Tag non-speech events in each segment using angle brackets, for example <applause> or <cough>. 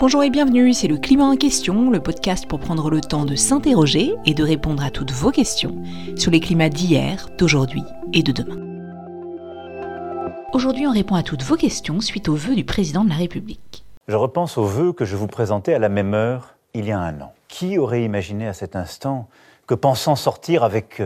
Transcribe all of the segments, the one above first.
Bonjour et bienvenue, c'est le Climat en question, le podcast pour prendre le temps de s'interroger et de répondre à toutes vos questions sur les climats d'hier, d'aujourd'hui et de demain. Aujourd'hui, on répond à toutes vos questions suite aux vœux du président de la République. Je repense aux vœux que je vous présentais à la même heure il y a un an. Qui aurait imaginé à cet instant que pensant sortir avec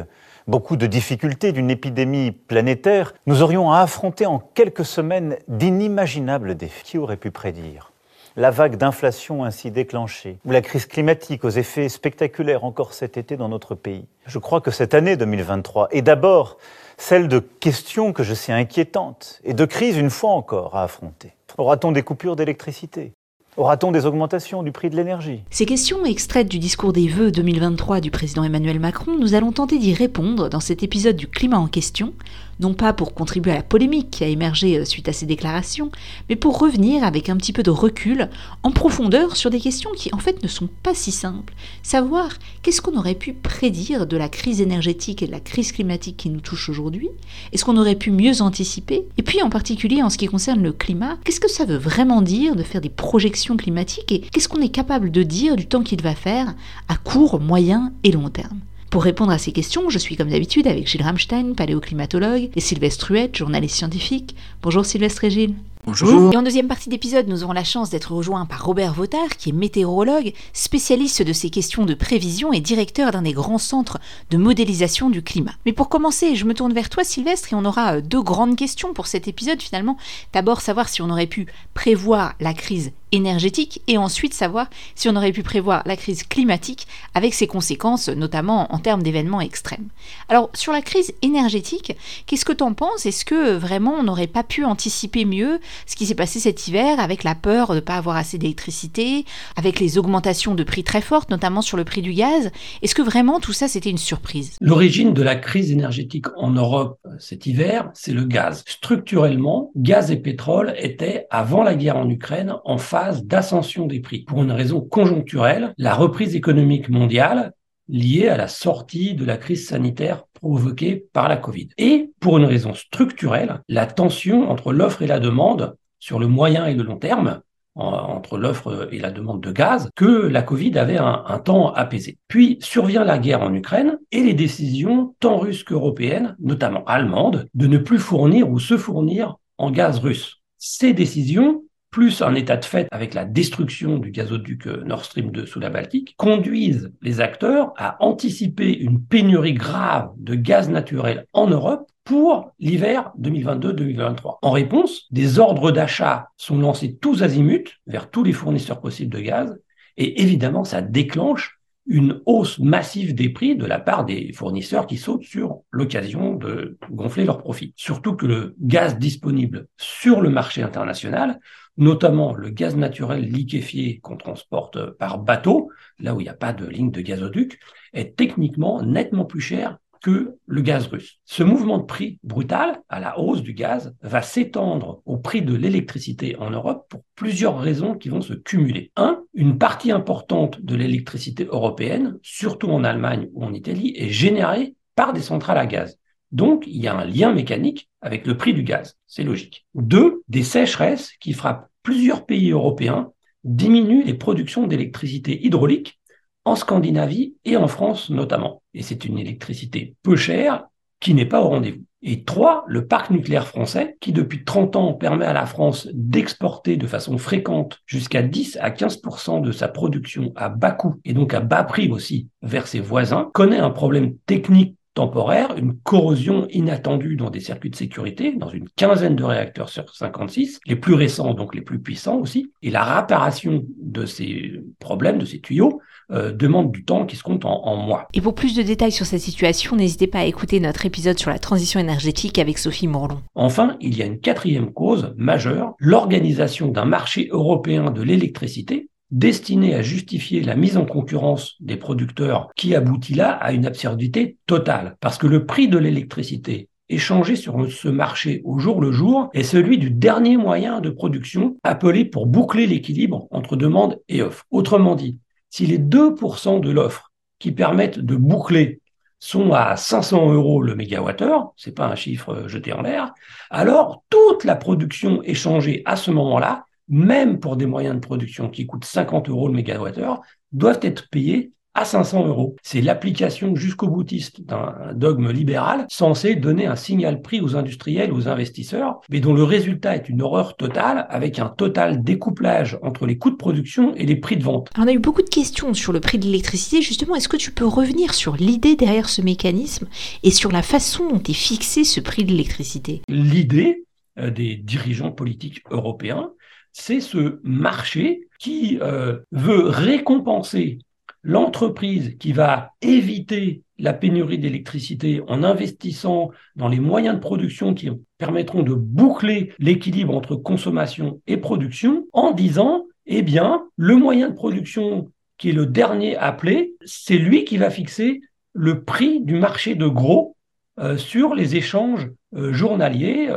beaucoup de difficultés d'une épidémie planétaire, nous aurions à affronter en quelques semaines d'inimaginables défis? Qui aurait pu prédire la vague d'inflation ainsi déclenchée, ou la crise climatique aux effets spectaculaires encore cet été dans notre pays. Je crois que cette année 2023 est d'abord celle de questions que je sais inquiétantes et de crises une fois encore à affronter. Aura-t-on des coupures d'électricité? Aura-t-on des augmentations du prix de l'énergie? Ces questions extraites du discours des vœux 2023 du président Emmanuel Macron, nous allons tenter d'y répondre dans cet épisode du climat en question, non pas pour contribuer à la polémique qui a émergé euh, suite à ces déclarations, mais pour revenir avec un petit peu de recul, en profondeur, sur des questions qui en fait ne sont pas si simples. Savoir qu'est-ce qu'on aurait pu prédire de la crise énergétique et de la crise climatique qui nous touche aujourd'hui Est-ce qu'on aurait pu mieux anticiper Et puis en particulier en ce qui concerne le climat, qu'est-ce que ça veut vraiment dire de faire des projections climatiques et qu'est-ce qu'on est capable de dire du temps qu'il va faire à court, moyen et long terme? Pour répondre à ces questions, je suis comme d'habitude avec Gilles Ramstein, paléoclimatologue, et Sylvestre Huette, journaliste scientifique. Bonjour Sylvestre et Gilles. Bonjour. Et en deuxième partie d'épisode, nous aurons la chance d'être rejoints par Robert Vautard, qui est météorologue, spécialiste de ces questions de prévision et directeur d'un des grands centres de modélisation du climat. Mais pour commencer, je me tourne vers toi, Sylvestre, et on aura euh, deux grandes questions pour cet épisode finalement. D'abord, savoir si on aurait pu prévoir la crise énergétique et ensuite savoir si on aurait pu prévoir la crise climatique avec ses conséquences, notamment en termes d'événements extrêmes. Alors, sur la crise énergétique, qu'est-ce que tu en penses? Est-ce que vraiment on n'aurait pas pu anticiper mieux ce qui s'est passé cet hiver avec la peur de ne pas avoir assez d'électricité, avec les augmentations de prix très fortes, notamment sur le prix du gaz. Est-ce que vraiment tout ça, c'était une surprise? L'origine de la crise énergétique en Europe euh, cet hiver, c'est le gaz. Structurellement, gaz et pétrole étaient, avant la guerre en Ukraine, en phase d'ascension des prix. Pour une raison conjoncturelle, la reprise économique mondiale liée à la sortie de la crise sanitaire provoquée par la Covid. Et pour une raison structurelle, la tension entre l'offre et la demande sur le moyen et le long terme, entre l'offre et la demande de gaz, que la Covid avait un, un, temps apaisé. Puis survient la guerre en Ukraine et les décisions tant russes qu'européennes, notamment allemandes, de ne plus fournir ou se fournir en gaz russe. Ces décisions plus un état de fait avec la destruction du gazoduc Nord Stream 2 sous la Baltique, conduisent les acteurs à anticiper une pénurie grave de gaz naturel en Europe pour l'hiver 2022-2023. En réponse, des ordres d'achat sont lancés tous azimuts vers tous les fournisseurs possibles de gaz et évidemment, ça déclenche une hausse massive des prix de la part des fournisseurs qui sautent sur l'occasion de gonfler leurs profits. Surtout que le gaz disponible sur le marché international, notamment le gaz naturel liquéfié qu'on transporte par bateau, là où il n'y a pas de ligne de gazoduc, est techniquement nettement plus cher que le gaz russe. Ce mouvement de prix brutal à la hausse du gaz va s'étendre au prix de l'électricité en Europe pour plusieurs raisons qui vont se cumuler. Un, une partie importante de l'électricité européenne, surtout en Allemagne ou en Italie, est générée par des centrales à gaz. Donc, il y a un lien mécanique avec le prix du gaz. C'est logique. Deux, des sécheresses qui frappent plusieurs pays européens diminuent les productions d'électricité hydraulique en Scandinavie et en France notamment. Et c'est une électricité peu chère qui n'est pas au rendez-vous. Et trois, le parc nucléaire français, qui depuis 30 ans permet à la France d'exporter de façon fréquente jusqu'à 10 à 15% de sa production à bas coût et donc à bas prix aussi vers ses voisins, connaît un problème technique temporaire, une corrosion inattendue dans des circuits de sécurité, dans une quinzaine de réacteurs sur 56, les plus récents, donc les plus puissants aussi, et la réparation de ces problèmes, de ces tuyaux, euh, demande du temps qui se compte en, en, mois. Et pour plus de détails sur cette situation, n'hésitez pas à écouter notre épisode sur la transition énergétique avec Sophie Mourlon. Enfin, il y a une quatrième cause majeure, l'organisation d'un marché européen de l'électricité destiné à justifier la mise en concurrence des producteurs qui aboutit là à une absurdité totale. Parce que le prix de l'électricité échangé sur ce marché au jour le jour est celui du dernier moyen de production appelé pour boucler l'équilibre entre demande et offre. Autrement dit, si les 2% de l'offre qui permettent de boucler sont à 500 euros le mégawattheure, c'est pas un chiffre jeté en l'air, alors toute la production échangée à ce moment-là même pour des moyens de production qui coûtent 50 euros le mégawattheure, doivent être payés à 500 euros. C'est l'application jusqu'au boutiste d'un dogme libéral censé donner un signal prix aux industriels, aux investisseurs, mais dont le résultat est une horreur totale avec un total découplage entre les coûts de production et les prix de vente. on a eu beaucoup de questions sur le prix de l'électricité. Justement, est-ce que tu peux revenir sur l'idée derrière ce mécanisme et sur la façon dont est fixé ce prix de l'électricité? L'idée euh, des dirigeants politiques européens, c'est ce marché qui euh, veut récompenser l'entreprise qui va éviter la pénurie d'électricité en investissant dans les moyens de production qui permettront de boucler l'équilibre entre consommation et production en disant, eh bien, le moyen de production qui est le dernier appelé, c'est lui qui va fixer le prix du marché de gros euh, sur les échanges euh, journaliers,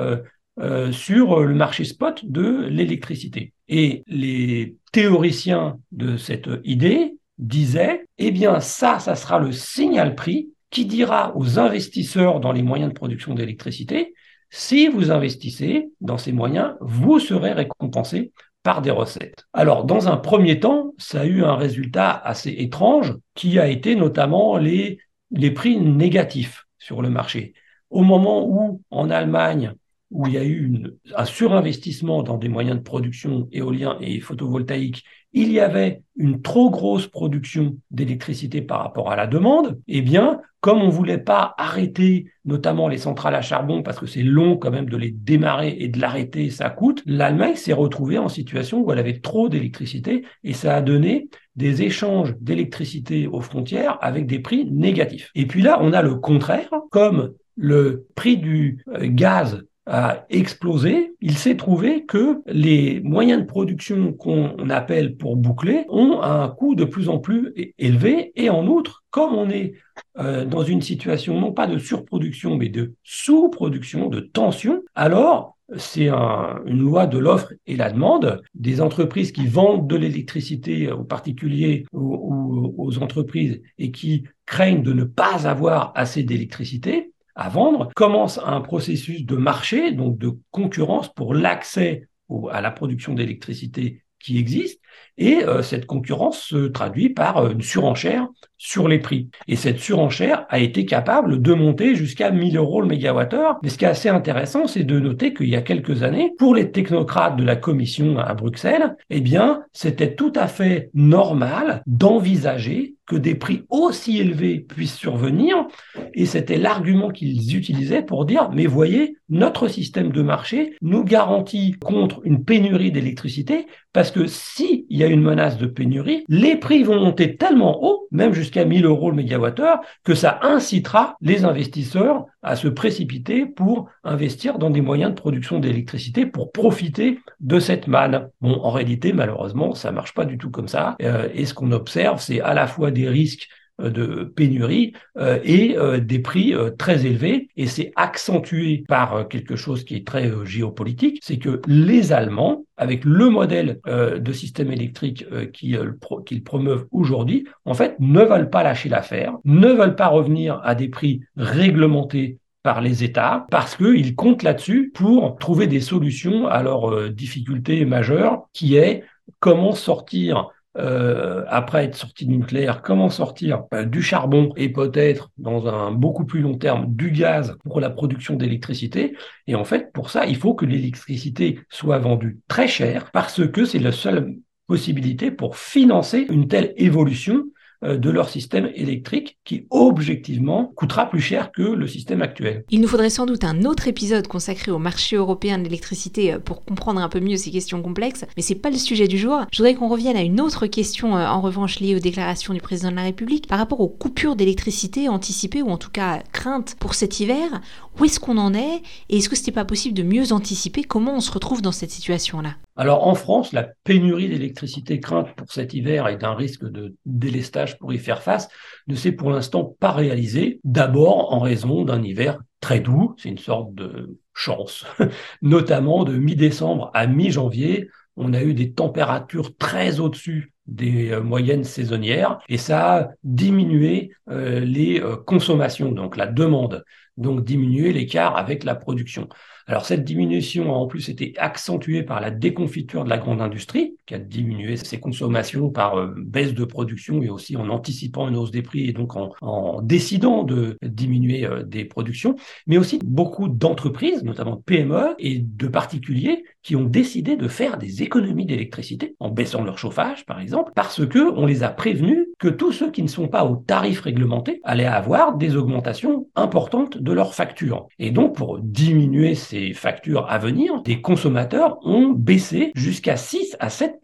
sur le marché spot de l'électricité. Et les théoriciens de cette idée disait, eh bien ça, ça sera le signal prix qui dira aux investisseurs dans les moyens de production d'électricité, si vous investissez dans ces moyens, vous serez récompensé par des recettes. Alors, dans un premier temps, ça a eu un résultat assez étrange qui a été notamment les, les prix négatifs sur le marché. Au moment où, en Allemagne, où il y a eu un surinvestissement dans des moyens de production éoliens et photovoltaïques, il y avait une trop grosse production d'électricité par rapport à la demande, eh bien, comme on ne voulait pas arrêter notamment les centrales à charbon, parce que c'est long quand même de les démarrer et de l'arrêter, ça coûte, l'Allemagne s'est retrouvée en situation où elle avait trop d'électricité et ça a donné des échanges d'électricité aux frontières avec des prix négatifs. Et puis là, on a le contraire, comme le prix du euh, gaz a explosé, il s'est trouvé que les moyens de production qu'on appelle pour boucler ont un coût de plus en plus élevé et en outre, comme on est euh, dans une situation non pas de surproduction mais de sous-production, de tension, alors c'est une loi de l'offre et la demande. Des entreprises qui vendent de l'électricité aux particuliers ou aux entreprises et qui craignent de ne pas avoir assez d'électricité à vendre, commence un processus de marché, donc de concurrence pour l'accès à la production d'électricité qui existe, et euh, cette concurrence se traduit par euh, une surenchère sur les prix. Et cette surenchère a été capable de monter jusqu'à 1000 euros le mégawattheure. Mais ce qui est assez intéressant, c'est de noter qu'il y a quelques années, pour les technocrates de la Commission à Bruxelles, eh bien, c'était tout à fait normal d'envisager que des prix aussi élevés puissent survenir. Et c'était l'argument qu'ils utilisaient pour dire, mais voyez, notre système de marché nous garantit contre une pénurie d'électricité parce que s'il y a une menace de pénurie, les prix vont monter tellement haut, même jusqu'à 1000 euros le mégawattheure, que ça incitera les investisseurs à se précipiter pour investir dans des moyens de production d'électricité pour profiter de cette manne. Bon, en réalité, malheureusement, ça marche pas du tout comme ça. Euh, et ce qu'on observe, c'est à la fois des risques de pénurie euh, et euh, des prix très élevés. Et c'est accentué par quelque chose qui est très géopolitique, c'est que les Allemands, avec le modèle de système électrique qu'ils promeuvent aujourd'hui, en fait, ne veulent pas lâcher l'affaire, ne veulent pas revenir à des prix réglementés par les États parce qu'ils comptent là-dessus pour trouver des solutions à leurs difficultés majeures qui est comment sortir euh, après être sorti du nucléaire, comment sortir? Euh, du charbon et peut-être dans un beaucoup plus long terme du gaz pour la production d'électricité. Et en fait, pour ça, il faut que l'électricité soit vendue très cher parce que c'est la seule possibilité pour financer une telle évolution de leur système électrique qui objectivement coûtera plus cher que le système actuel. Il nous faudrait sans doute un autre épisode consacré au marché européen de l'électricité euh, pour comprendre un peu mieux ces questions complexes, mais c'est pas le sujet du jour. Je voudrais qu'on revienne à une autre question euh, en revanche liée aux déclarations du président de la République par rapport aux coupures d'électricité anticipées ou en tout cas craintes pour cet hiver. Où est-ce qu'on en est? Et est-ce que c'était pas possible de mieux anticiper? Comment on se retrouve dans cette situation-là? Alors en France, la pénurie d'électricité crainte pour cet hiver et d'un risque de délestage pour y faire face ne s'est pour l'instant pas réalisé, d'abord en raison d'un hiver très doux, c'est une sorte de chance, <laughs> notamment de mi-décembre à mi-janvier, on a eu des températures très au-dessus des euh, moyennes saisonnières et ça a diminué euh, les euh, consommations, donc la demande donc diminuer l'écart avec la production. Alors cette diminution a en plus été accentuée par la déconfiture de la grande industrie, qui a diminué ses consommations par euh, baisse de production et aussi en anticipant une hausse des prix et donc en, décidant de diminuer euh, des productions, mais aussi beaucoup d'entreprises, notamment PME et de particuliers, qui ont décidé de faire des économies d'électricité en baissant leur chauffage, par exemple, parce que on les a prévenus que tous ceux qui ne sont pas au tarif réglementé allaient avoir des augmentations importantes de leurs factures. Et donc, pour diminuer ces factures à venir, des consommateurs ont baissé jusqu'à 6 à 7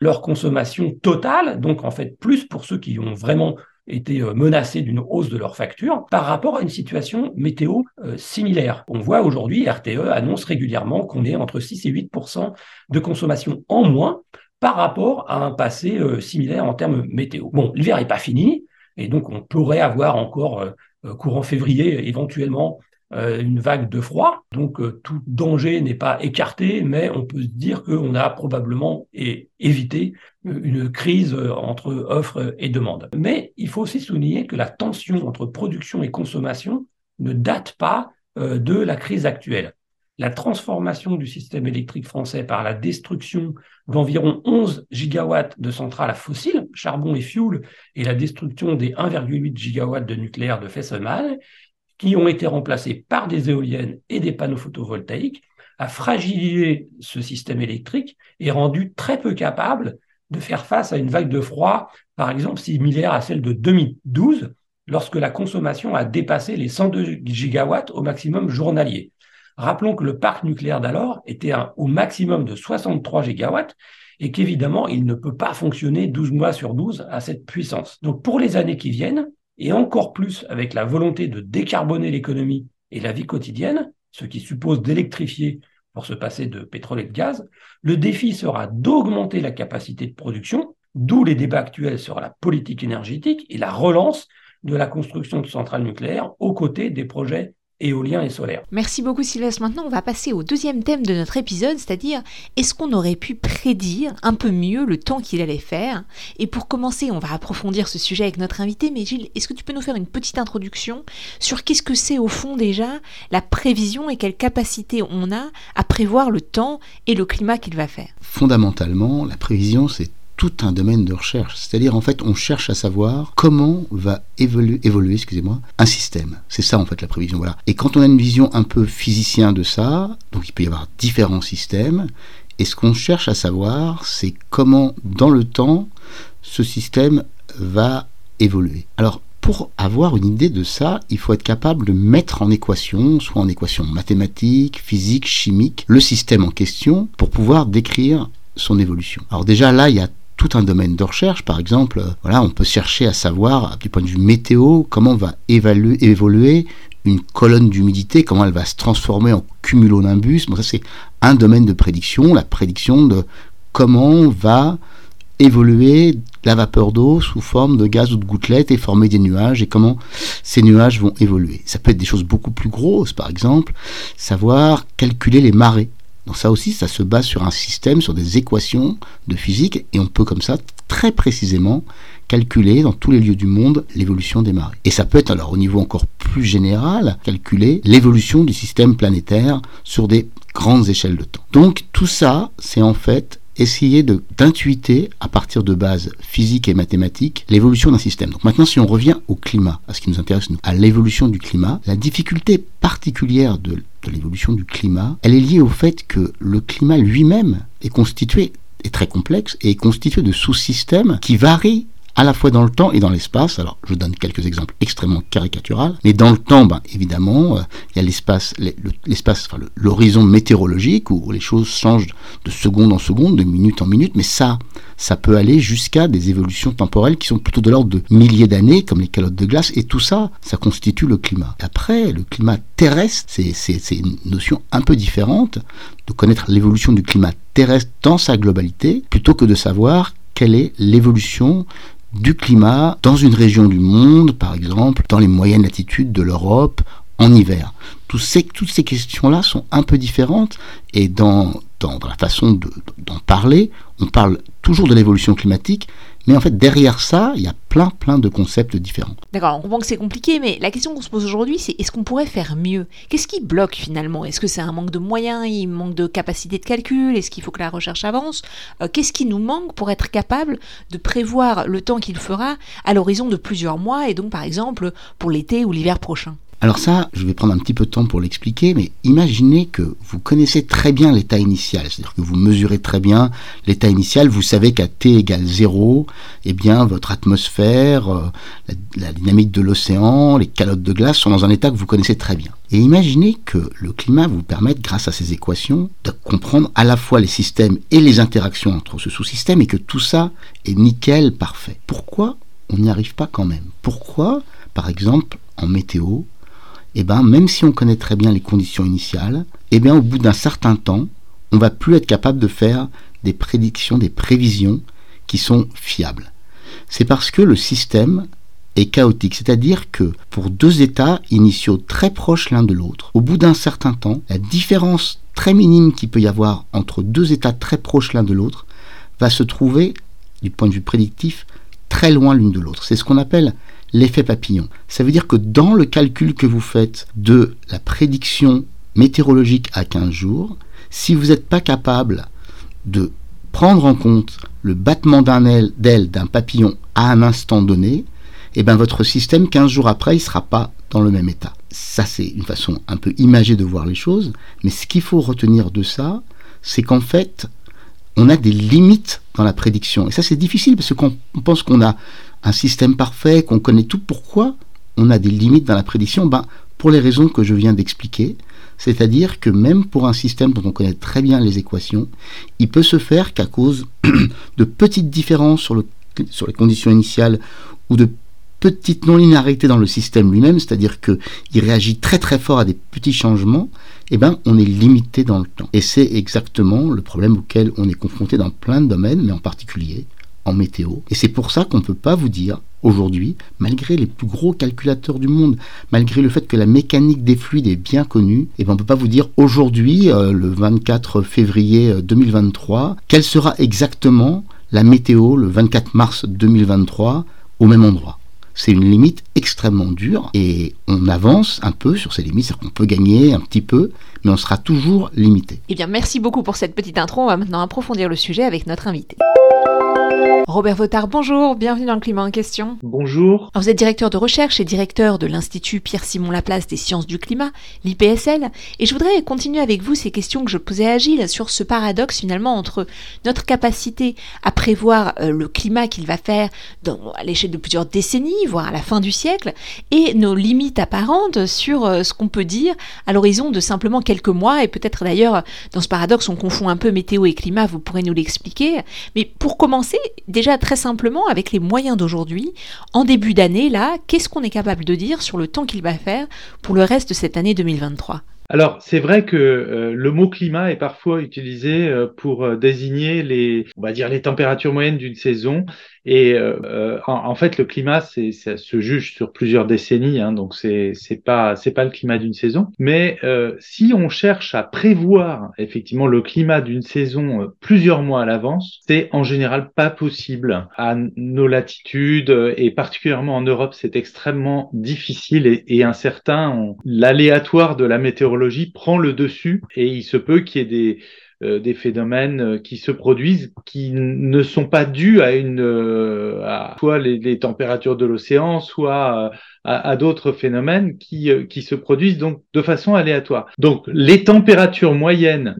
leur consommation totale, donc en fait plus pour ceux qui ont vraiment été euh, menacés d'une hausse de leurs factures par rapport à une situation météo euh, similaire. On voit aujourd'hui, RTE annonce régulièrement qu'on est entre 6 et 8 de consommation en moins par rapport à un passé euh, similaire en termes météo. Bon, l'hiver n'est pas fini, et donc on pourrait avoir encore courant février éventuellement une vague de froid. Donc euh, tout danger n'est pas écarté, mais on peut se dire qu'on a probablement évité euh, une crise entre offre et demande. Mais il faut aussi souligner que la tension entre production et consommation ne date pas de la crise actuelle. La transformation du système électrique français par la destruction d'environ 11 gigawatts de centrales fossiles, charbon et fioul, et la destruction des 1,8 gigawatts de nucléaire de Fessenheim qui ont été remplacés par des éoliennes et des panneaux photovoltaïques, a fragilisé ce système électrique et rendu très peu capable de faire face à une vague de froid, par exemple similaire à celle de 2012, lorsque la consommation a dépassé les 102 gigawatts au maximum journalier. Rappelons que le parc nucléaire d'alors était au maximum de 63 gigawatts et qu'évidemment, il ne peut pas fonctionner 12 mois sur 12 à cette puissance. Donc pour les années qui viennent, et encore plus avec la volonté de décarboner l'économie et la vie quotidienne, ce qui suppose d'électrifier pour se passer de pétrole et de gaz, le défi sera d'augmenter la capacité de production, d'où les débats actuels sur la politique énergétique et la relance de la construction de centrales nucléaires aux côtés des projets éolien et solaire. Merci beaucoup Sylvestre. Maintenant, on va passer au deuxième thème de notre épisode, c'est-à-dire est-ce qu'on aurait pu prédire un peu mieux le temps qu'il allait faire? Et pour commencer, on va approfondir ce sujet avec notre invité, mais Gilles, est-ce que tu peux nous faire une petite introduction sur qu'est-ce que c'est au fond déjà la prévision et quelle capacité on a à prévoir le temps et le climat qu'il va faire? Fondamentalement, la prévision, c'est tout un domaine de recherche. C'est-à-dire, en fait, on cherche à savoir comment va évoluer, excusez-moi, un système. C'est ça, en fait, la prévision. Voilà. Et quand on a une vision un peu physicien de ça, donc il peut y avoir différents systèmes, et ce qu'on cherche à savoir, c'est comment, dans le temps, ce système va évoluer. Alors, pour avoir une idée de ça, il faut être capable de mettre en équation, soit en équation mathématique, physique, chimique, le système en question pour pouvoir décrire son évolution. Alors déjà là, il y a tout un domaine de recherche. Par exemple, euh, voilà, on peut chercher à savoir, du point de vue météo, comment va évoluer une colonne d'humidité, comment elle va se transformer en cumulonimbus. Bon, ça, c'est un domaine de prédiction, la prédiction de comment va évoluer la vapeur d'eau sous forme de gaz ou de gouttelettes et former des nuages et comment ces nuages vont évoluer. Ça peut être des choses beaucoup plus grosses, par exemple, savoir calculer les marées. Donc ça aussi, ça se base sur un système, sur des équations de physique, et on peut comme ça très précisément calculer dans tous les lieux du monde l'évolution des marées. Et ça peut être alors au niveau encore plus général, calculer l'évolution du système planétaire sur des grandes échelles de temps. Donc tout ça, c'est en fait essayer d'intuiter à partir de bases physiques et mathématiques l'évolution d'un système. Donc maintenant, si on revient au climat, à ce qui nous intéresse, à l'évolution du climat, la difficulté particulière de, de l'évolution du climat, elle est liée au fait que le climat lui-même est constitué est très complexe et est constitué de sous-systèmes qui varient à la fois dans le temps et dans l'espace. Alors, je donne quelques exemples extrêmement caricaturaux. Mais dans le temps, ben, évidemment, euh, il y a l'espace, l'espace, enfin, l'horizon météorologique où les choses changent de seconde en seconde, de minute en minute. Mais ça, ça peut aller jusqu'à des évolutions temporelles qui sont plutôt de l'ordre de milliers d'années, comme les calottes de glace. Et tout ça, ça constitue le climat. Après, le climat terrestre, c'est une notion un peu différente de connaître l'évolution du climat terrestre dans sa globalité, plutôt que de savoir quelle est l'évolution du climat dans une région du monde, par exemple dans les moyennes latitudes de l'Europe en hiver. toutes ces questions-là sont un peu différentes et dans, la façon d'en parler, on parle toujours de l'évolution climatique, Mais en fait, derrière ça, il y a plein, plein de concepts différents. D'accord, on comprend que c'est compliqué, mais la question qu'on se pose aujourd'hui, c'est est-ce qu'on pourrait faire mieux? Qu'est-ce qui bloque finalement? Est-ce que c'est un manque de moyens, il manque de capacité de calcul? Est-ce qu'il faut que la recherche avance? Euh, Qu'est-ce qui nous manque pour être capable de prévoir le temps qu'il fera à l'horizon de plusieurs mois et donc par exemple pour l'été ou l'hiver prochain? Alors ça, je vais prendre un petit peu de temps pour l'expliquer, mais imaginez que vous connaissez très bien l'état initial, c'est-à-dire que vous mesurez très bien l'état initial, vous savez qu'à t égale 0, eh bien votre atmosphère, euh, la, dynamique de l'océan, les calottes de glace sont dans un état que vous connaissez très bien. Et imaginez que le climat vous permette, grâce à ces équations, de comprendre à la fois les systèmes et les interactions entre ce sous-système et que tout ça est nickel, parfait. Pourquoi on n'y arrive pas quand même? Pourquoi, par exemple, en météo, eh ben, même si on connaît très bien les conditions initiales, eh au bout d'un certain temps, on va plus être capable de faire des prédictions, des prévisions qui sont fiables. C'est parce que le système est chaotique, c'est-à-dire que pour deux états initiaux très proches l'un de l'autre, au bout d'un certain temps, la différence très minime qu'il peut y avoir entre deux états très proches l'un de l'autre va se trouver, du point de vue prédictif, très loin l'une de l'autre. C'est ce qu'on appelle l'effet papillon. Ça veut dire que dans le calcul que vous faites de la prédiction météorologique à 15 jours, si vous n'êtes pas capable de prendre en compte le battement d'un aile d'un papillon à un instant donné, eh bien votre système 15 jours après, il ne sera pas dans le même état. Ça, c'est une façon un peu imagée de voir les choses, mais ce qu'il faut retenir de ça, c'est qu'en fait, on a des limites dans la prédiction. Et ça, c'est difficile parce qu'on pense qu'on a un système parfait, qu'on connaît tout. Pourquoi on a des limites dans la prédiction? Ben, Pour les raisons que je viens d'expliquer. C'est-à-dire que même pour un système dont on connaît très bien les équations, il peut se faire qu'à cause <clears throat> de petites différences sur, le, sur les conditions initiales ou de petites non-linéarités dans le système lui-même, c'est-à-dire qu'il réagit très très fort à des petits changements, eh ben, on est limité dans le temps. Et c'est exactement le problème auquel on est confronté dans plein de domaines, mais en particulier en météo. Et c'est pour ça qu'on ne peut pas vous dire aujourd'hui, malgré les plus gros calculateurs du monde, malgré le fait que la mécanique des fluides est bien connue, et eh ben on ne peut pas vous dire aujourd'hui, euh, le 24 février 2023, euh, quelle sera exactement la météo le 24 mars 2023 au même endroit. C'est une limite extrêmement dure et on avance un peu sur ces limites, c'est-à-dire qu'on peut gagner un petit peu, mais on sera toujours limité. Eh bien, merci beaucoup pour cette petite intro. On va maintenant approfondir le sujet avec notre invité. Robert Votard, bonjour, bienvenue dans le climat en question. Bonjour. vous êtes directeur de recherche et directeur de l'Institut Pierre-Simon Laplace des sciences du climat, l'IPSL, et je voudrais continuer avec vous ces questions que je posais à Gilles sur ce paradoxe finalement entre notre capacité à prévoir euh, le climat qu'il va faire dans, à l'échelle de plusieurs décennies, voire à la fin du siècle, et nos limites apparentes sur euh, ce qu'on peut dire à l'horizon de simplement quelques mois, et peut-être d'ailleurs dans ce paradoxe on confond un peu météo et climat, vous pourrez nous l'expliquer, mais pour commencer, déjà très simplement avec les moyens d'aujourd'hui, en début d'année, là, qu'est-ce qu'on est capable de dire sur le temps qu'il va faire pour le reste de cette année 2023 alors, c'est vrai que euh, le mot climat est parfois utilisé euh, pour euh, désigner les, on va dire, les températures moyennes d'une saison. Et en, fait, le climat, c'est, ça se juge sur plusieurs décennies, hein, donc c'est c'est pas c'est pas le climat d'une saison. Mais si on cherche à prévoir effectivement le climat d'une saison plusieurs mois à l'avance, c'est en général pas possible à nos latitudes et particulièrement en Europe, c'est extrêmement difficile et, et incertain. L'aléatoire de la météorologie prend le dessus et il se peut qu'il y ait des, euh, des phénomènes euh, qui se produisent qui ne sont pas dus à une euh, à soit les, températures de l'océan, soit à, d'autres phénomènes qui, qui se produisent donc de façon aléatoire. Donc les températures moyennes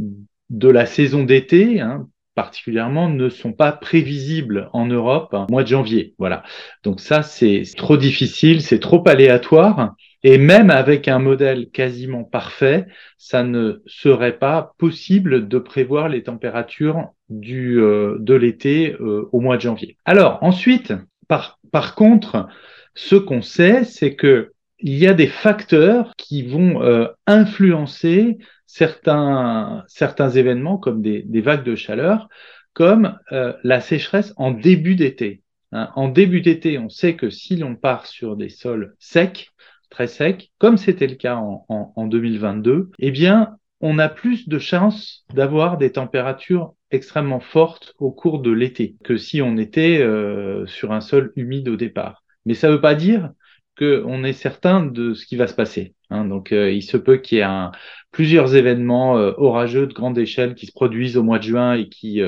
de la saison d'été, hein, particulièrement ne sont pas prévisibles en Europe au mois de janvier. Voilà. Donc ça, c'est trop difficile, c'est trop aléatoire. Et même avec un modèle quasiment parfait, ça ne serait pas possible de prévoir les températures du, euh, de l'été euh, au mois de janvier. Alors ensuite, par, par contre, ce qu'on sait, c'est que il y a des facteurs qui vont euh, influencer certains, certains événements comme des, des vagues de chaleur, comme la sécheresse en début d'été. Hein. en début d'été, on sait que si l'on part sur des sols secs, très sec, comme c'était le cas en, 2022, eh bien, on a plus de chances d'avoir des températures extrêmement forte au cours de l'été que si on était euh, sur un sol humide au départ. Mais ça ne veut pas dire qu'on est certain de ce qui va se passer. Hein. Donc, euh, il se peut qu'il y ait plusieurs événements euh, orageux de grande échelle qui se produisent au mois de juin et qui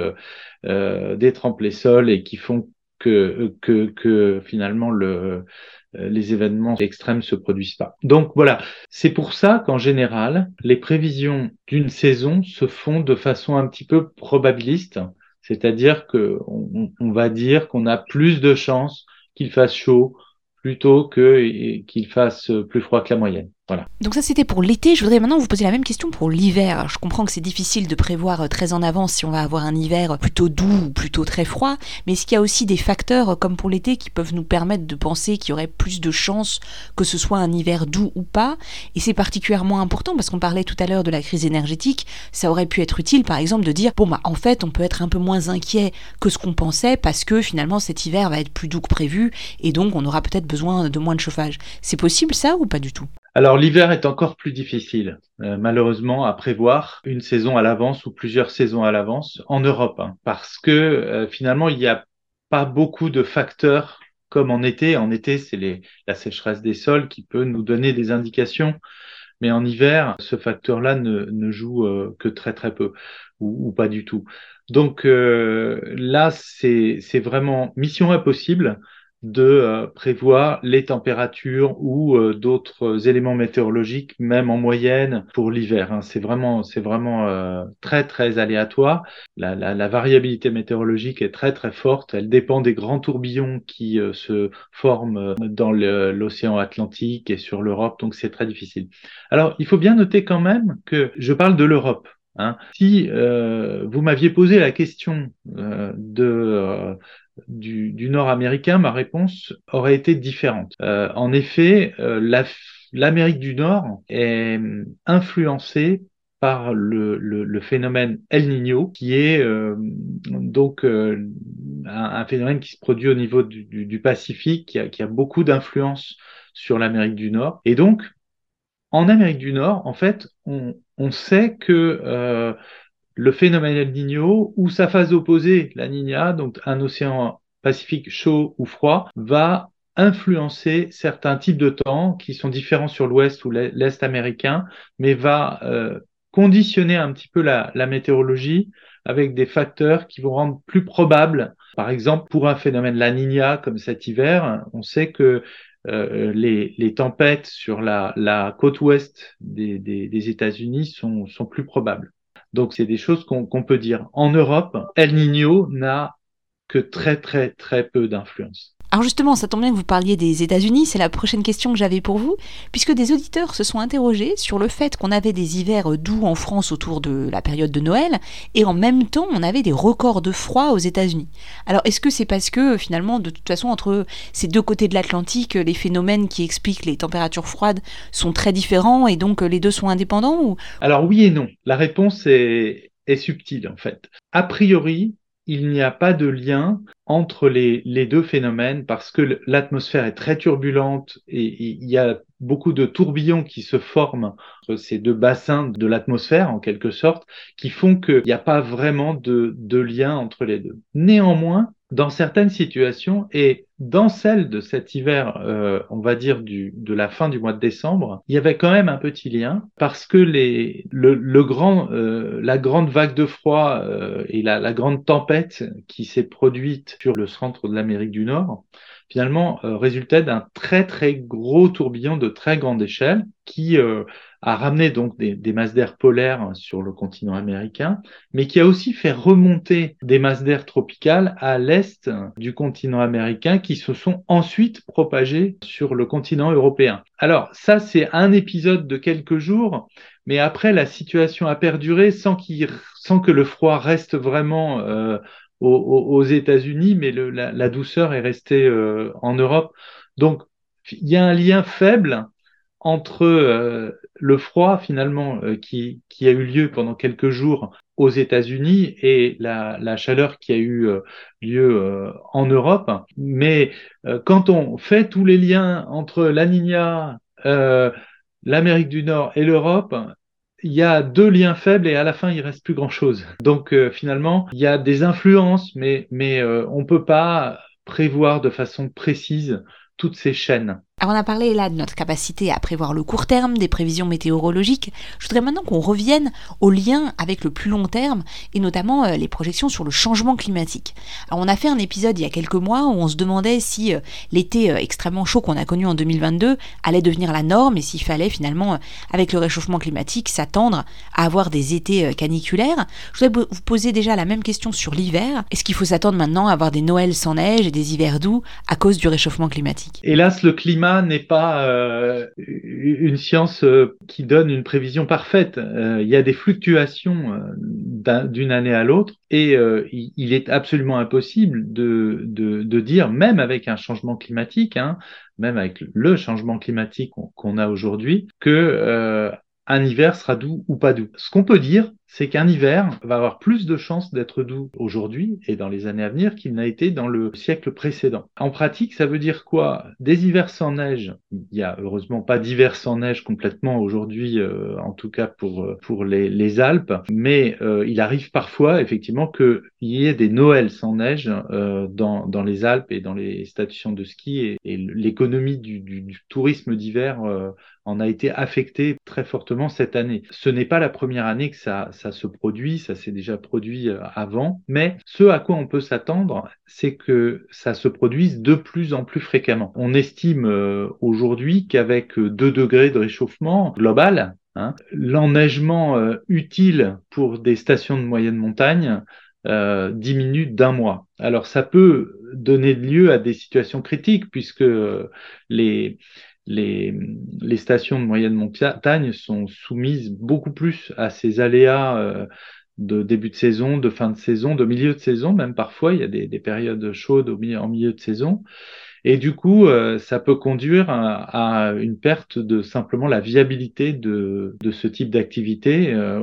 détrempent les sols et qui font que, finalement le, les événements extrêmes se produisent pas. Donc voilà, c'est pour ça qu'en général, les prévisions d'une saison se font de façon un petit peu probabiliste, c'est-à-dire que on, on va dire qu'on a plus de chances qu'il fasse chaud plutôt que qu'il fasse plus froid que la moyenne. Voilà. Donc ça c'était pour l'été, je voudrais maintenant vous poser la même question pour l'hiver. Je comprends que c'est difficile de prévoir euh, très en avance si on va avoir un hiver plutôt doux ou plutôt très froid, mais est-ce qu'il y a aussi des facteurs euh, comme pour l'été qui peuvent nous permettre de penser qu'il y aurait plus de chances que ce soit un hiver doux ou pas? Et c'est particulièrement important parce qu'on parlait tout à l'heure de la crise énergétique, ça aurait pu être utile par exemple de dire bon bah en fait on peut être un peu moins inquiet que ce qu'on pensait parce que finalement cet hiver va être plus doux que prévu et donc on aura peut-être besoin de moins de chauffage. C'est possible ça ou pas du tout? Alors l'hiver est encore plus difficile, euh, malheureusement, à prévoir une saison à l'avance ou plusieurs saisons à l'avance en Europe, hein, parce que euh, finalement il n'y a pas beaucoup de facteurs comme en été. En été, c'est la sécheresse des sols qui peut nous donner des indications, mais en hiver, ce facteur-là ne, joue euh, que très très peu ou, ou pas du tout. Donc là, c'est vraiment mission impossible de euh, prévoir les températures ou euh, d'autres éléments météorologiques, même en moyenne pour l'hiver. Hein. C'est vraiment, c'est vraiment euh, très très aléatoire. La, la, la, variabilité météorologique est très très forte. Elle dépend des grands tourbillons qui se forment dans l'océan Atlantique et sur l'Europe, donc c'est très difficile. Alors, il faut bien noter quand même que je parle de l'Europe. Hein. Si vous m'aviez posé la question de du, nord américain, ma réponse aurait été différente. Euh, en effet, euh, l'Amérique du Nord est influencée par le, phénomène El Niño, qui est euh, donc un, phénomène qui se produit au niveau du, Pacifique, qui a, qui a beaucoup d'influence sur l'Amérique du Nord. Et donc, en Amérique du Nord, en fait, on, sait que le phénomène El Niño ou sa phase opposée, la Niña, donc un océan Pacifique chaud ou froid, va influencer certains types de temps qui sont différents sur l'ouest ou l'est américain, mais va euh, conditionner un petit peu la, météorologie avec des facteurs qui vont rendre plus probable, par exemple pour un phénomène La Niña comme cet hiver, on sait que euh, les, tempêtes sur la, côte ouest des, États-Unis sont, sont plus probables. Donc c'est des choses qu'on peut dire. En Europe, El Niño n'a que très très très peu d'influence. Alors justement, ça tombe bien que vous parliez des États-Unis, c'est la prochaine question que j'avais pour vous, puisque des auditeurs se sont interrogés sur le fait qu'on avait des hivers doux en France autour de la période de Noël, et en même temps on avait des records de froid aux États-Unis. Alors est-ce que c'est parce que finalement, de toute façon, entre ces deux côtés de l'Atlantique, les phénomènes qui expliquent les températures froides sont très différents et donc les deux sont indépendants ou... Alors oui et non. La réponse est, est subtile en fait. A priori, il n'y a pas de lien entre les, deux phénomènes parce que l'atmosphère est très turbulente et il y a beaucoup de tourbillons qui se forment entre ces deux bassins de l'atmosphère en quelque sorte qui font qu'il n'y a pas vraiment de, de lien entre les deux. Néanmoins, dans certaines situations et dans celle de cet hiver, euh, on va dire du, de la fin du mois de décembre, il y avait quand même un petit lien parce que les, le, le grand, euh, la grande vague de froid euh, et la, la, grande tempête qui s'est produite sur le centre de l'Amérique du Nord, finalement résultait d'un très très gros tourbillon de très grande échelle qui a ramené donc des, masses d'air polaires sur le continent américain, mais qui a aussi fait remonter des masses d'air tropicales à l'est du continent américain qui se sont ensuite propagées sur le continent européen. Alors ça, c'est un épisode de quelques jours, mais après, la situation a perduré sans, sans que le froid reste vraiment euh, aux, États-Unis, mais la, douceur est restée euh, en Europe. Donc, il y a un lien faible entre euh, le froid finalement euh, qui, qui, a eu lieu pendant quelques jours aux États-Unis et la, la, chaleur qui a eu euh, lieu en Europe. Mais quand on fait tous les liens entre la Niña, l'Amérique du Nord et l'Europe, il y a deux liens faibles et à la fin il reste plus grand chose. Donc finalement il y a des influences, mais mais on peut pas prévoir de façon précise toutes ces chaînes. Alors on a parlé là de notre capacité à prévoir le court terme, des prévisions météorologiques. Je voudrais maintenant qu'on revienne au lien avec le plus long terme et notamment euh, les projections sur le changement climatique. On a fait un épisode il y a quelques mois où on se demandait si euh, l'été euh, extrêmement chaud qu'on a connu en 2022 allait devenir la norme et s'il fallait finalement avec le réchauffement climatique s'attendre à avoir des étés caniculaires. Je voudrais vous poser déjà la même question sur l'hiver. Est-ce qu'il faut s'attendre maintenant à avoir des Noëls sans neige et des hivers doux à cause du réchauffement climatique? N'est pas euh, une science euh, qui donne une prévision parfaite. Euh, il y a des fluctuations d'une année à l'autre et il est absolument impossible de, dire, même avec un changement climatique, hein, même avec le changement climatique qu'on a aujourd'hui, que un hiver sera doux ou pas doux. Ce qu'on peut dire, c'est qu'un hiver va avoir plus de chances d'être doux aujourd'hui et dans les années à venir qu'il n'a été dans le siècle précédent. En pratique, ça veut dire quoi? Des hivers sans neige. Il y a heureusement pas d'hiver sans neige complètement aujourd'hui, euh, en tout cas pour euh, pour les, les Alpes, mais euh, il arrive parfois effectivement qu'il y ait des Noëls sans neige dans dans les Alpes et dans les stations de ski et, et l'économie du, du, du, tourisme d'hiver en a été affectée très fortement cette année. Ce n'est pas la première année que ça ça se produit, ça s'est déjà produit euh, avant, mais ce à quoi on peut s'attendre, c'est que ça se produise de plus en plus fréquemment. On estime euh, aujourd'hui qu'avec 2 degrés de réchauffement global, hein, l'enneigement euh, utile pour des stations de moyenne montagne diminue d'un mois. Alors ça peut donner lieu à des situations critiques puisque les, les, stations de moyenne montagne sont soumises beaucoup plus à ces aléas euh, de début de saison, de fin de saison, de milieu de saison, même parfois, il y a des, des périodes chaudes en milieu de saison. Et du coup, euh, ça peut conduire à, une perte de simplement la viabilité de, de ce type d'activité euh,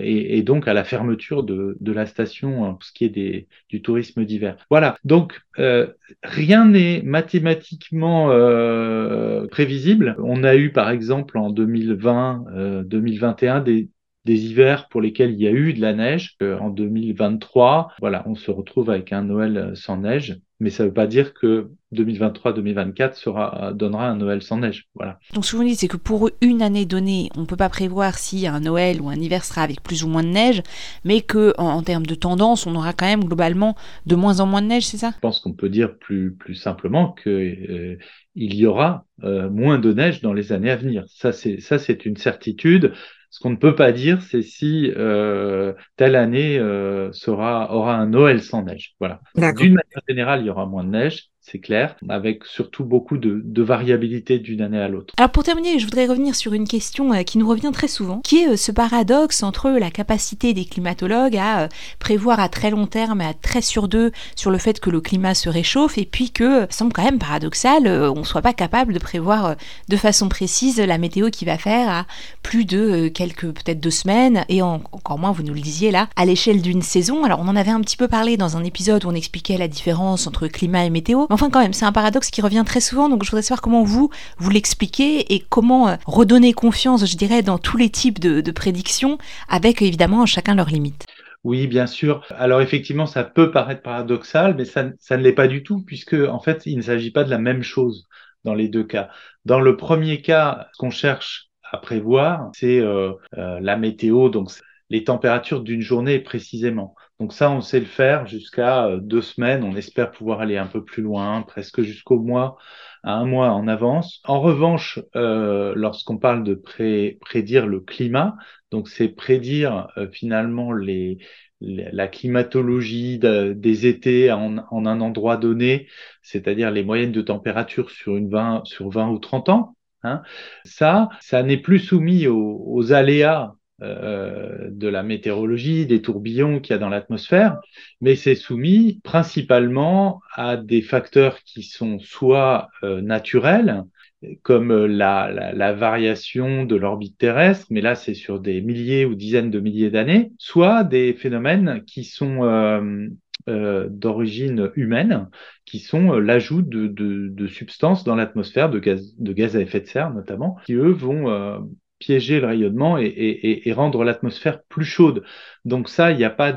et, et, donc à la fermeture de, de la station pour ce qui est des, du tourisme d'hiver. Voilà, donc euh, rien n'est mathématiquement euh, prévisible. On a eu par exemple en 2020, 2021 des, des hivers pour lesquels il y a eu de la neige. en 2023, voilà, on se retrouve avec un Noël sans neige mais ça ne veut pas dire que 2023-2024 sera donnera un Noël sans neige. Voilà. Donc ce que vous dites, c'est que pour une année donnée, on ne peut pas prévoir si un Noël ou un hiver sera avec plus ou moins de neige, mais que en, termes de tendance, on aura quand même globalement de moins en moins de neige, c'est ça? Je pense qu'on peut dire plus plus simplement que euh, il y aura euh, moins de neige dans les années à venir. Ça c'est ça c'est une certitude. Ce qu'on ne peut pas dire, c'est si euh, telle année euh, sera, aura un Noël sans neige. Voilà. D'une manière générale, il y aura moins de neige c'est clair, avec surtout beaucoup de, variabilité d'une année à l'autre. Alors pour terminer, je voudrais revenir sur une question euh, qui nous revient très souvent, qui est euh, ce paradoxe entre la capacité des climatologues à euh, prévoir à très long terme, à très sur deux, sur le fait que le climat se réchauffe, et puis que, semble quand même paradoxal, on ne soit pas capable de prévoir de façon précise la météo qui va faire à plus de quelques, peut-être deux semaines, et encore moins, vous nous le disiez là, à l'échelle d'une saison. Alors on en avait un petit peu parlé dans un épisode où on expliquait la différence entre climat et météo. Enfin, quand même, c'est un paradoxe qui revient très souvent, donc je voudrais savoir comment vous, vous l'expliquez et comment euh, redonner confiance, je dirais, dans tous les types de, prédictions, avec évidemment chacun leurs limites. Oui, bien sûr. Alors effectivement, ça peut paraître paradoxal, mais ça, ne l'est pas du tout, puisque en fait, il ne s'agit pas de la même chose dans les deux cas. Dans le premier cas, ce qu'on cherche à prévoir, c'est euh, euh, la météo, donc les températures d'une journée précisément. Donc ça, on sait le faire jusqu'à euh, deux semaines. On espère pouvoir aller un peu plus loin, presque jusqu'au mois, à un mois en avance. En revanche, euh, lorsqu'on parle de prédire le climat, donc c'est prédire euh, finalement la climatologie des étés en, un endroit donné, c'est-à-dire les moyennes de température sur une 20, sur 20 ou 30 ans. Hein. Ça, ça n'est plus soumis aux aléas euh, de la météorologie, des tourbillons qu'il y a dans l'atmosphère, mais c'est soumis principalement à des facteurs qui sont soit euh, naturels, comme euh, la, la, variation de l'orbite terrestre, mais là c'est sur des milliers ou dizaines de milliers d'années, soit des phénomènes qui sont euh, d'origine humaine, qui sont l'ajout de, de, de, substances dans l'atmosphère, de gaz, de gaz à effet de serre notamment, qui eux vont piéger le rayonnement et, rendre l'atmosphère plus chaude. Donc ça, il n'y a pas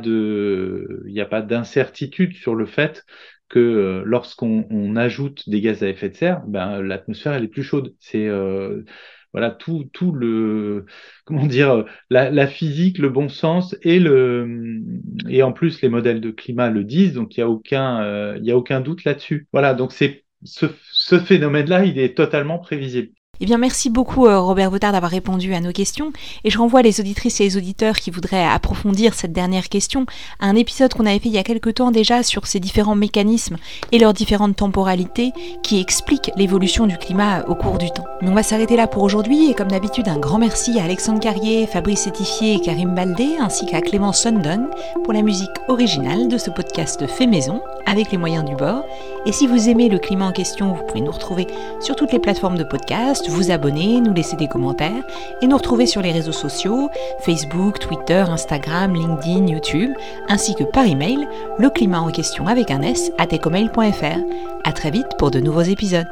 d'incertitude sur le fait que euh, lorsqu'on ajoute des gaz à effet de serre, ben, l'atmosphère elle est plus chaude. C'est euh, voilà tout, tout le comment dire la, physique, le bon sens et le et en plus les modèles de climat le disent, donc il y a aucun euh, y a aucun doute là-dessus. Voilà, donc c'est ce, ce phénomène-là, il est totalement prévisible. Eh bien, merci beaucoup euh, Robert Vautard d'avoir répondu à nos questions et je renvoie les auditrices et les auditeurs qui voudraient approfondir cette dernière question à un épisode qu'on avait fait il y a quelque temps déjà sur ces différents mécanismes et leurs différentes temporalités qui expliquent l'évolution du climat au cours du temps. Mais on va s'arrêter là pour aujourd'hui et comme d'habitude un grand merci à Alexandre Carrier, Fabrice Etifier et Karim Baldé ainsi qu'à Clément Sundon pour la musique originale de ce podcast fait maison avec les moyens du bord. Et si vous aimez le climat en question, vous pouvez nous retrouver sur toutes les plateformes de podcast vous abonner, nous laisser des commentaires et nous retrouver sur les réseaux sociaux, Facebook, Twitter, Instagram, LinkedIn, YouTube, ainsi que par email, le climat en question avec un S à tecomail.fr. À très vite pour de nouveaux épisodes.